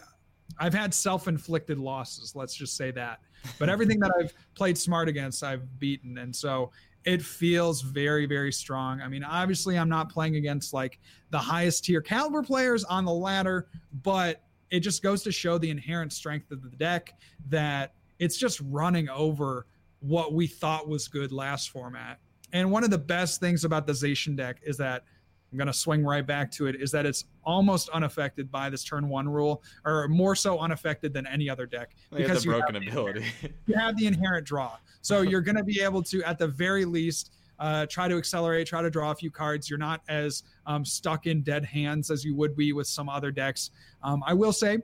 I've had self-inflicted losses, let's just say that. But everything that I've played smart against, I've beaten. And so it feels very, very strong. I mean, obviously I'm not playing against like the highest tier caliber players on the ladder, but it just goes to show the inherent strength of the deck that it's just running over what we thought was good last format. And one of the best things about the Zation deck is that I'm going to swing right back to it is that it's almost unaffected by this turn one rule, or more so unaffected than any other deck because you broken have ability. you have the inherent draw, so you're going to be able to, at the very least, uh, try to accelerate, try to draw a few cards. You're not as um, stuck in dead hands as you would be with some other decks. Um, I will say,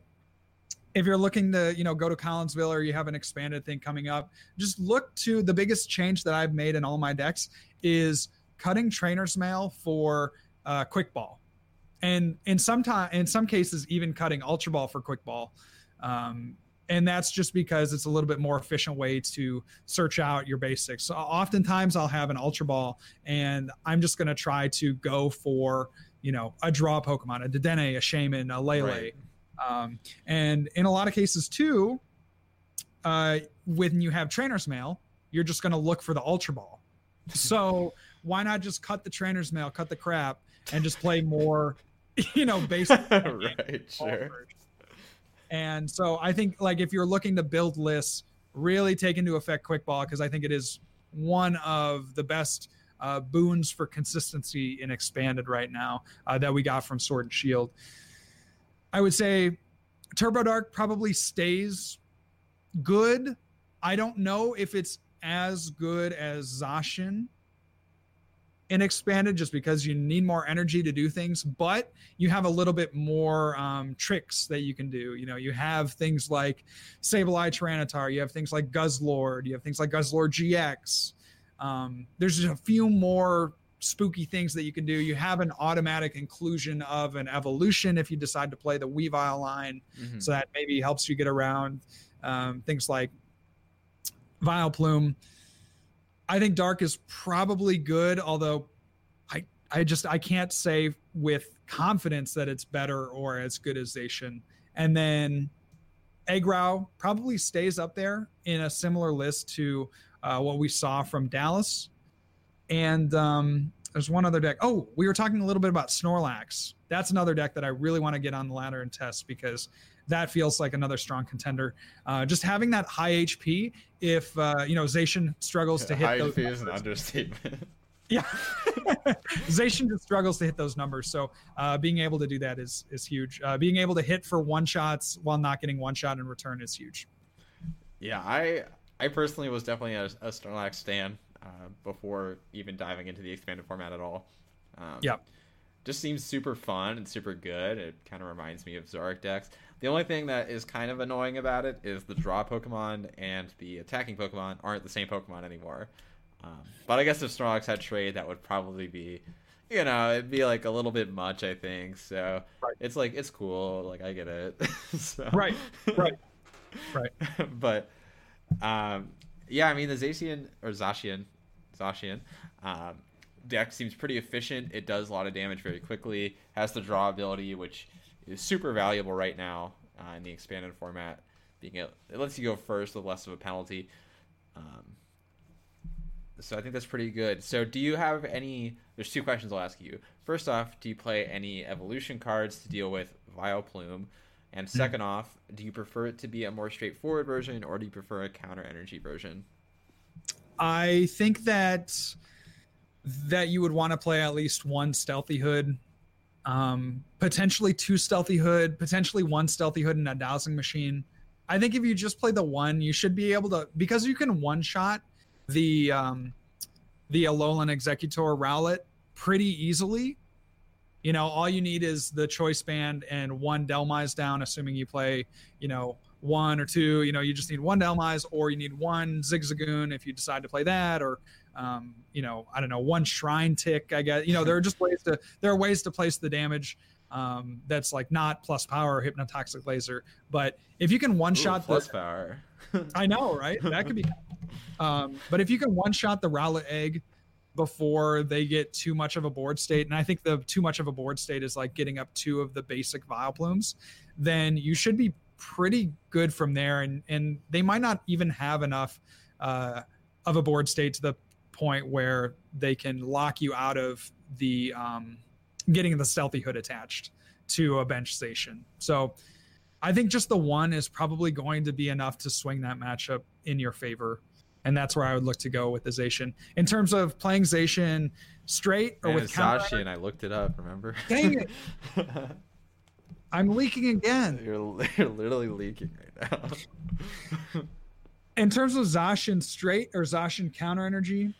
if you're looking to, you know, go to Collinsville or you have an expanded thing coming up, just look to the biggest change that I've made in all my decks is cutting trainer's mail for uh, quick ball, and in some time, in some cases, even cutting ultra ball for quick ball. Um, and that's just because it's a little bit more efficient way to search out your basics. So oftentimes I'll have an ultra ball and I'm just going to try to go for, you know, a draw Pokemon, a Dedenne, a Shaymin, a Lele. Right. Um, and in a lot of cases too, uh, when you have trainer's mail, you're just going to look for the ultra ball. So why not just cut the trainer's mail, cut the crap and just play more, you know, basic. right, sure. And so I think like if you're looking to build lists, really take into effect quick ball because I think it is one of the best uh, boons for consistency in expanded right now uh, that we got from Sword and Shield. I would say Turbo Dark probably stays good. I don't know if it's as good as Zacian in expanded just because you need more energy to do things but you have a little bit more um, tricks that you can do. You know you have things like sableye tyranitar you have things like guzzlord you have things like guzzlord gx um, there's just a few more spooky things that you can do. You have an automatic inclusion of an evolution if you decide to play the weavile line. Mm-hmm. so that maybe helps you get around um, things like Vile Vileplume I think Dark is probably good, although I I just I can't say with confidence that it's better or as good as Zacian. And then Eggrow probably stays up there in a similar list to uh, what we saw from Dallas. And um, there's one other deck. Oh, we were talking a little bit about Snorlax. That's another deck that I really want to get on the ladder and test because that feels like another strong contender. Uh, just having that high HP, if uh, you know Zacian struggles to hit high those HP numbers. is an understatement. yeah, Zacian just struggles to hit those numbers. So uh, being able to do that is is huge. Uh, being able to hit for one shots while not getting one shot in return is huge. Yeah, I I personally was definitely a, a Snorlax stan uh, before even diving into the expanded format at all. Um, yeah just seems super fun and super good. It kind of reminds me of Zoroark decks. The only thing that is kind of annoying about it is the draw Pokemon and the attacking Pokemon aren't the same Pokemon anymore. Um, but I guess if Snorlax had trade, that would probably be you know, it'd be like a little bit much, I think. So Right. it's like it's cool, like I get it. so, Right, right, right. but um, yeah, I mean the Zacian or Zacian, Zacian, um, deck seems pretty efficient. It does a lot of damage very quickly. Has the draw ability, which is super valuable right now uh, in the expanded format. Being it lets you go first with less of a penalty. Um, so I think that's pretty good. So do you have any? There's two questions I'll ask you. First off, do you play any evolution cards to deal with Vileplume? And second off, do you prefer it to be a more straightforward version, or do you prefer a counter energy version? I think that that you would want to play at least one stealthy hood, um, potentially two stealthy hood, potentially one stealthy hood and a dowsing machine. I think if you just play the one, you should be able to because you can one shot the um, the Alolan Exeggutor Rowlet pretty easily. You know, all you need is the choice band and one Dhelmise down, assuming you play, you know, one or two. You know, you just need one Dhelmise, or you need one Zigzagoon if you decide to play that, or um, you know, I don't know, one Shrine Tick. I guess you know there are just ways to there are ways to place the damage um, that's like not plus power or hypnotoxic laser. But if you can one shot plus the, power. I know, right? That could be. Um, but if you can one shot the Rowlet egg before they get too much of a board state, and I think the too much of a board state is like getting up two of the basic Vileplumes, then you should be pretty good from there. And and they might not even have enough uh, of a board state to the point where they can lock you out of the um, getting the stealthy hood attached to a bench station. So I think just the one is probably going to be enough to swing that matchup in your favor. And that's where I would look to go with the Zacian. In terms of playing Zacian straight or and with counter, Zacian, I looked it up. Remember? Dang it. I'm leaking again. you're, you're literally leaking right now. In terms of Zacian straight or Zacian counter energy,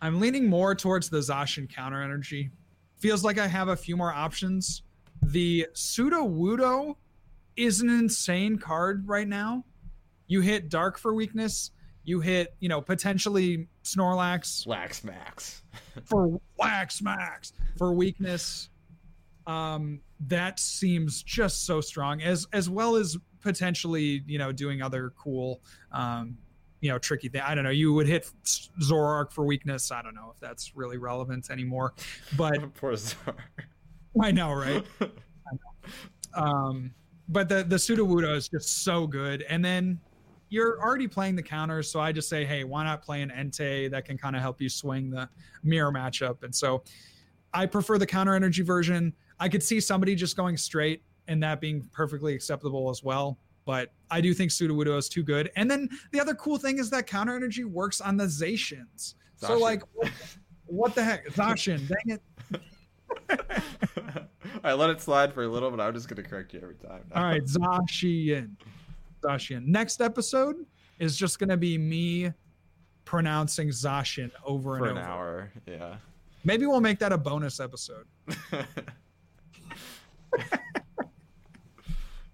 I'm leaning more towards the Zacian counter energy. Feels like I have a few more options. The Sudowoodo is an insane card right now. You hit Dark for weakness. You hit, you know, potentially Snorlax Wax Max. for wax max for weakness. Um, that seems just so strong, as as well as potentially, you know, doing other cool, um, you know, tricky thing. I don't know. You would hit Zoroark for weakness. I don't know if that's really relevant anymore, but Poor Zar. I know, right? Um, but the the Sudowoodo is just so good, and then you're already playing the counters, so I just say, hey, why not play an Entei that can kind of help you swing the mirror matchup? And so I prefer the counter energy version. I could see somebody just going straight and that being perfectly acceptable as well. But I do think Sudowoodo is too good. And then the other cool thing is that counter energy works on the Zacians. So like, what, what the heck, Zacian? Dang it! I let it slide for a little, but I'm just gonna correct you every time. now. All right, Zacian. Zacian. Next episode is just going to be me pronouncing Zacian over for and an over. hour. Yeah. Maybe we'll make that a bonus episode.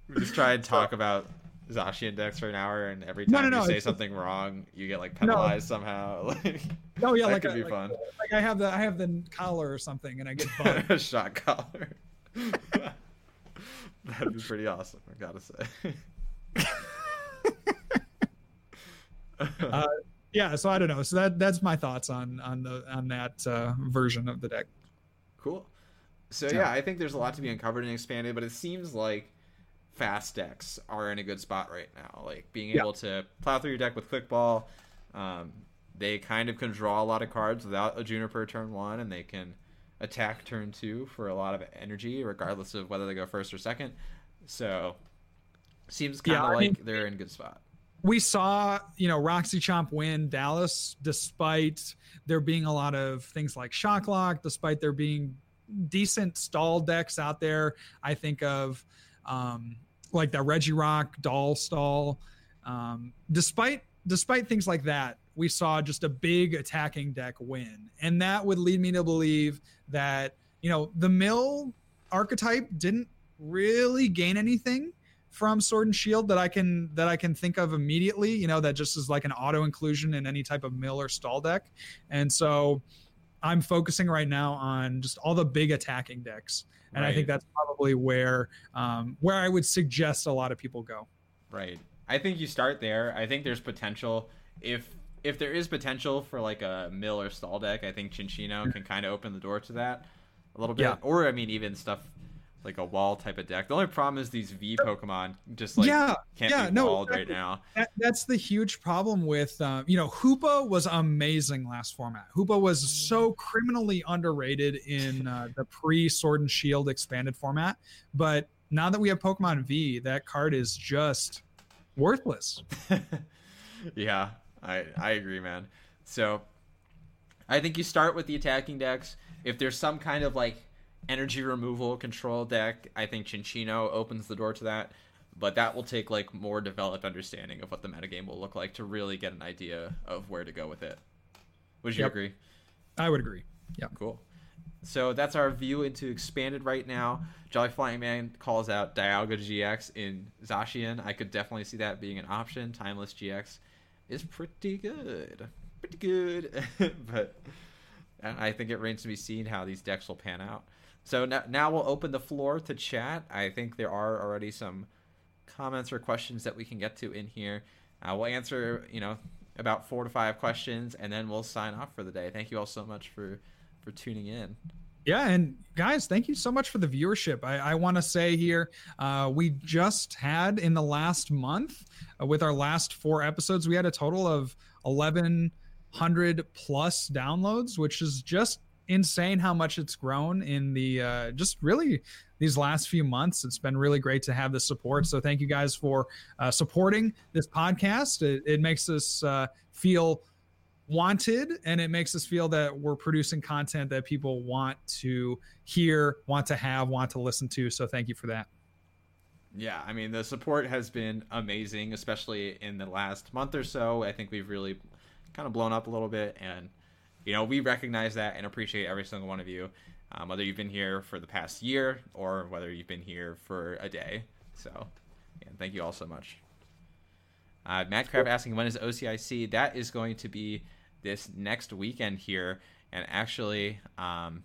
we just try and talk about Zacian Index for an hour, and every time no, you no, say something wrong, you get like penalized somehow. Like, Oh yeah, that like, could a- be like, fun. like I have the I have the collar or something, and I get bumped. Shot collar. That'd be pretty awesome. I gotta say. uh, yeah, so I don't know. So that that's my thoughts on on the on that uh, version of the deck. Cool. So Yeah. yeah, I think there's a lot to be uncovered and expanded, but it seems like fast decks are in a good spot right now. Like being Yeah. able to plow through your deck with quick ball. Um, they kind of can draw a lot of cards without a Juniper turn one, and they can attack turn two for a lot of energy, regardless of whether they go first or second. So seems kind of I like mean- they're in a good spot. we saw, you know, Roxy Chomp win Dallas despite there being a lot of things like Shocklock, despite there being decent stall decks out there. I think of um, like the Reggie Rock doll stall. Um, despite despite things like that, we saw just a big attacking deck win, and that would lead me to believe that you know the mill archetype didn't really gain anything from Sword and Shield that I can that I can think of immediately. You know, that just is like an auto inclusion in any type of mill or stall deck, and so I'm focusing right now on just all the big attacking decks, and right. I think that's probably where um, where I would suggest a lot of people go. Right. I think you start there. I think there's potential if if there is potential for like a mill or stall deck. I think mm-hmm. can kind of open the door to that a little bit. Yeah. Or I mean, even stuff like a wall type of deck. The only problem is these V Pokemon just like yeah, can't yeah, be no, walled right now. That, that's the huge problem with um, you know Hoopa was amazing last format. Hoopa was so criminally underrated in uh, the pre Sword and Shield expanded format, but now that we have Pokemon V, that card is just worthless. yeah, I I agree, man. So I think you start with the attacking decks. If there's some kind of like energy removal control deck. I think Cinccino opens the door to that, but that will take like more developed understanding of what the metagame will look like to really get an idea of where to go with it. Would you yep. agree? I would agree. Yeah. Cool. So that's our view into expanded right now. Jolly Flying Man calls out Dialga GX in Zacian. I could definitely see that being an option. Timeless GX is pretty good. Pretty good. but I think it remains to be seen how these decks will pan out. So now, now we'll open the floor to chat. I think there are already some comments or questions that we can get to in here. Uh, we'll answer, you know, about four to five questions, and then we'll sign off for the day. Thank you all so much for for tuning in. Yeah, and guys, thank you so much for the viewership. I, I want to say here, uh, we just had in the last month uh, with our last four episodes, we had a total of eleven hundred plus downloads, which is just insane how much it's grown in the uh, just really these last few months. It's been really great to have the support. So thank you guys for uh, supporting this podcast. It, it makes us uh, feel wanted and it makes us feel that we're producing content that people want to hear, want to have, want to listen to. So thank you for that. Yeah, I mean, the support has been amazing, especially in the last month or so. I think we've really kind of blown up a little bit and you know, we recognize that and appreciate every single one of you, um, whether you've been here for the past year or whether you've been here for a day. So, yeah, thank you all so much. Uh, Matt Crab asking when is OCIC? That is going to be this next weekend here. And actually, um,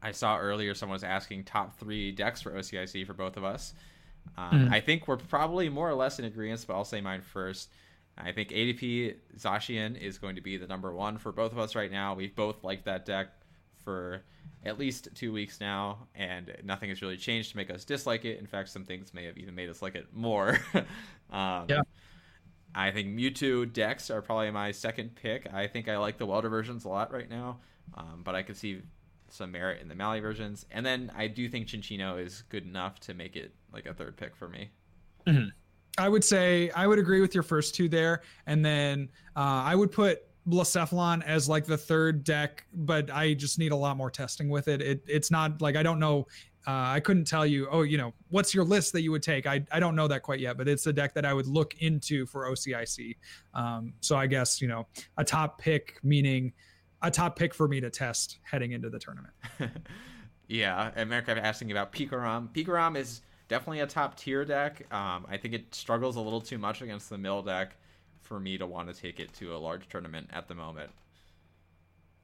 I saw earlier someone was asking top three decks for OCIC for both of us. Um, mm. I think we're probably more or less in agreement, but I'll say mine first. I think ADP Zacian is going to be the number one for both of us right now. We've both liked that deck for at least two weeks now, and nothing has really changed to make us dislike it. In fact, some things may have even made us like it more. um, yeah. I think Mewtwo decks are probably my second pick. I think I like the Welder versions a lot right now, um, but I could see some merit in the Malie versions. And then I do think Cinccino is good enough to make it like a third pick for me. Mm-hmm. I would say I would agree with your first two there, and then uh, I would put Blacephalon as like the third deck, but I just need a lot more testing with it. It it's not like I don't know. Uh, I couldn't tell you, oh, you know, what's your list that you would take? I, I don't know that quite yet, but it's a deck that I would look into for OCIC. Um, so I guess, you know, a top pick, meaning a top pick for me to test heading into the tournament. yeah. America I'm asking about Pikarom. Pikarom is definitely a top tier deck. Um, I think it struggles a little too much against the mill deck for me to want to take it to a large tournament at the moment.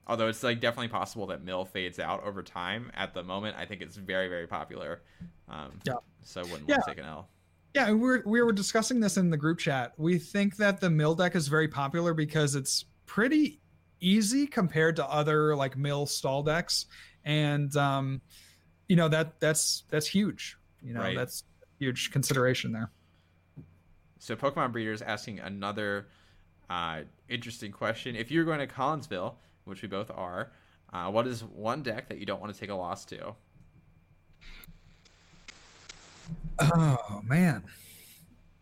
Although it's like definitely possible that mill fades out over time. At the moment, I think it's very very popular. Um, yeah. So I wouldn't yeah. want to take an L. Yeah, we were we were discussing this in the group chat. We think that the mill deck is very popular because it's pretty easy compared to other like mill stall decks, and um, you know that that's that's huge you know, right. that's huge consideration there. So Pokemon Breeder is asking another uh, interesting question. If you're going to Collinsville, which we both are, uh, what is one deck that you don't want to take a loss to? Oh man,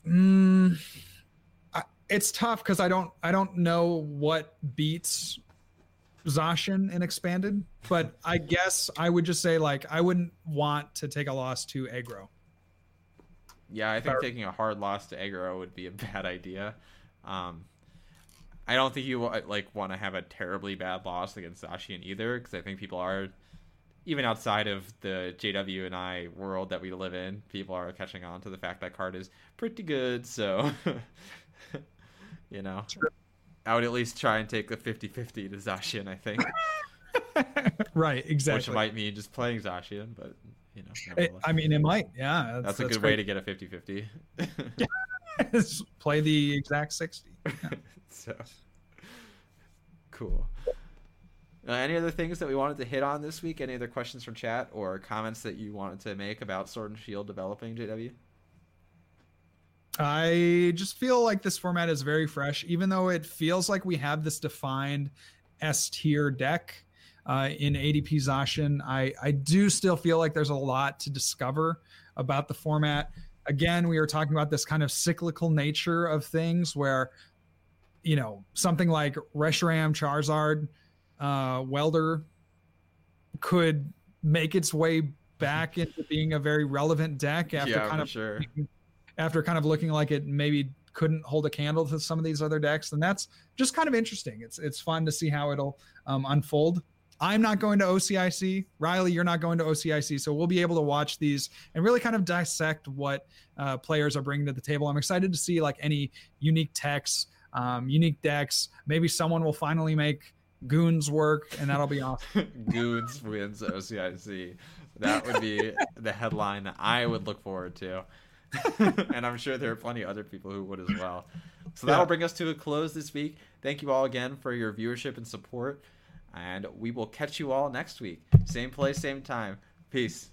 mm, I, it's tough because I don't I don't know what beats Zacian and expanded, but I guess I would just say like I wouldn't want to take a loss to Aggro. Yeah, I think taking a hard loss to Aggro would be a bad idea. Um, I don't think you like want to have a terribly bad loss against Zacian either, because I think people are, even outside of the JW and I world that we live in, people are catching on to the fact that card is pretty good. So, you know. Sure. I would at least try and take the 50-50 to Zacian, I think. right, exactly. Which might mean just playing Zacian, but you know. It, I mean, it might. Yeah, that's, that's a that's good great. way to get a 50-50. Play the exact sixty. Yeah. so cool. Uh, any other things that we wanted to hit on this week? Any other questions from chat or comments that you wanted to make about Sword and Shield developing, JW? I just feel like this format is very fresh, even though it feels like we have this defined S tier deck uh, in ADP Zacian. I, I do still feel like there's a lot to discover about the format. Again, we were talking about this kind of cyclical nature of things where, you know, something like Reshiram Charizard uh, Welder could make its way back into being a very relevant deck after yeah, kind of sure. After kind of looking like it maybe couldn't hold a candle to some of these other decks, then that's just kind of interesting. It's it's fun to see how it'll um, unfold. I'm not going to OCIC. Riley, you're not going to OCIC. So we'll be able to watch these and really kind of dissect what uh, players are bringing to the table. I'm excited to see like any unique techs, um, unique decks. Maybe someone will finally make Goons work, and that'll be awesome. Goons wins OCIC. That would be the headline I would look forward to. and I'm sure there are plenty of other people who would as well. So that'll bring us to a close this week. Thank you all again for your viewership and support. And we will catch you all next week. Same place, same time. Peace.